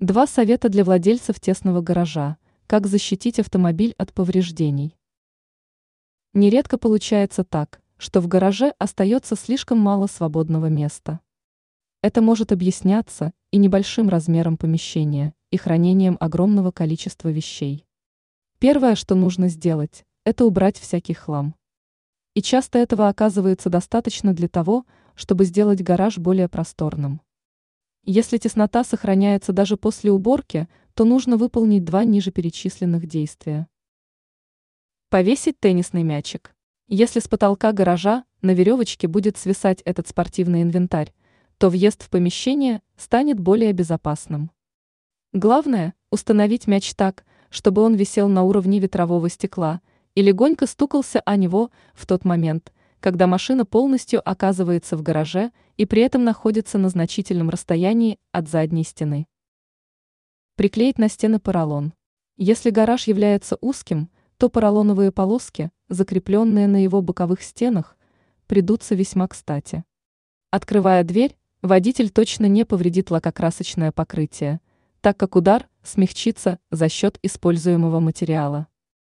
Два совета для владельцев тесного гаража. Как защитить автомобиль от повреждений. Нередко получается так, что в гараже остается слишком мало свободного места. Это может объясняться и небольшим размером помещения, и хранением огромного количества вещей. Первое, что нужно сделать, это убрать всякий хлам. И часто этого оказывается достаточно для того, чтобы сделать гараж более просторным. Если теснота сохраняется даже после уборки, то нужно выполнить два ниже перечисленных действия. Повесить теннисный мячик. Если с потолка гаража на веревочке будет свисать этот спортивный инвентарь, то въезд в помещение станет более безопасным. Главное – установить мяч так, чтобы он висел на уровне ветрового стекла и легонько стукался о него в тот момент, когда машина полностью оказывается в гараже и при этом находится на значительном расстоянии от задней стены. Приклеить на стены поролон. Если гараж является узким, то поролоновые полоски, закрепленные на его боковых стенах, придутся весьма кстати. Открывая дверь, водитель точно не повредит лакокрасочное покрытие, так как удар смягчится за счет используемого материала.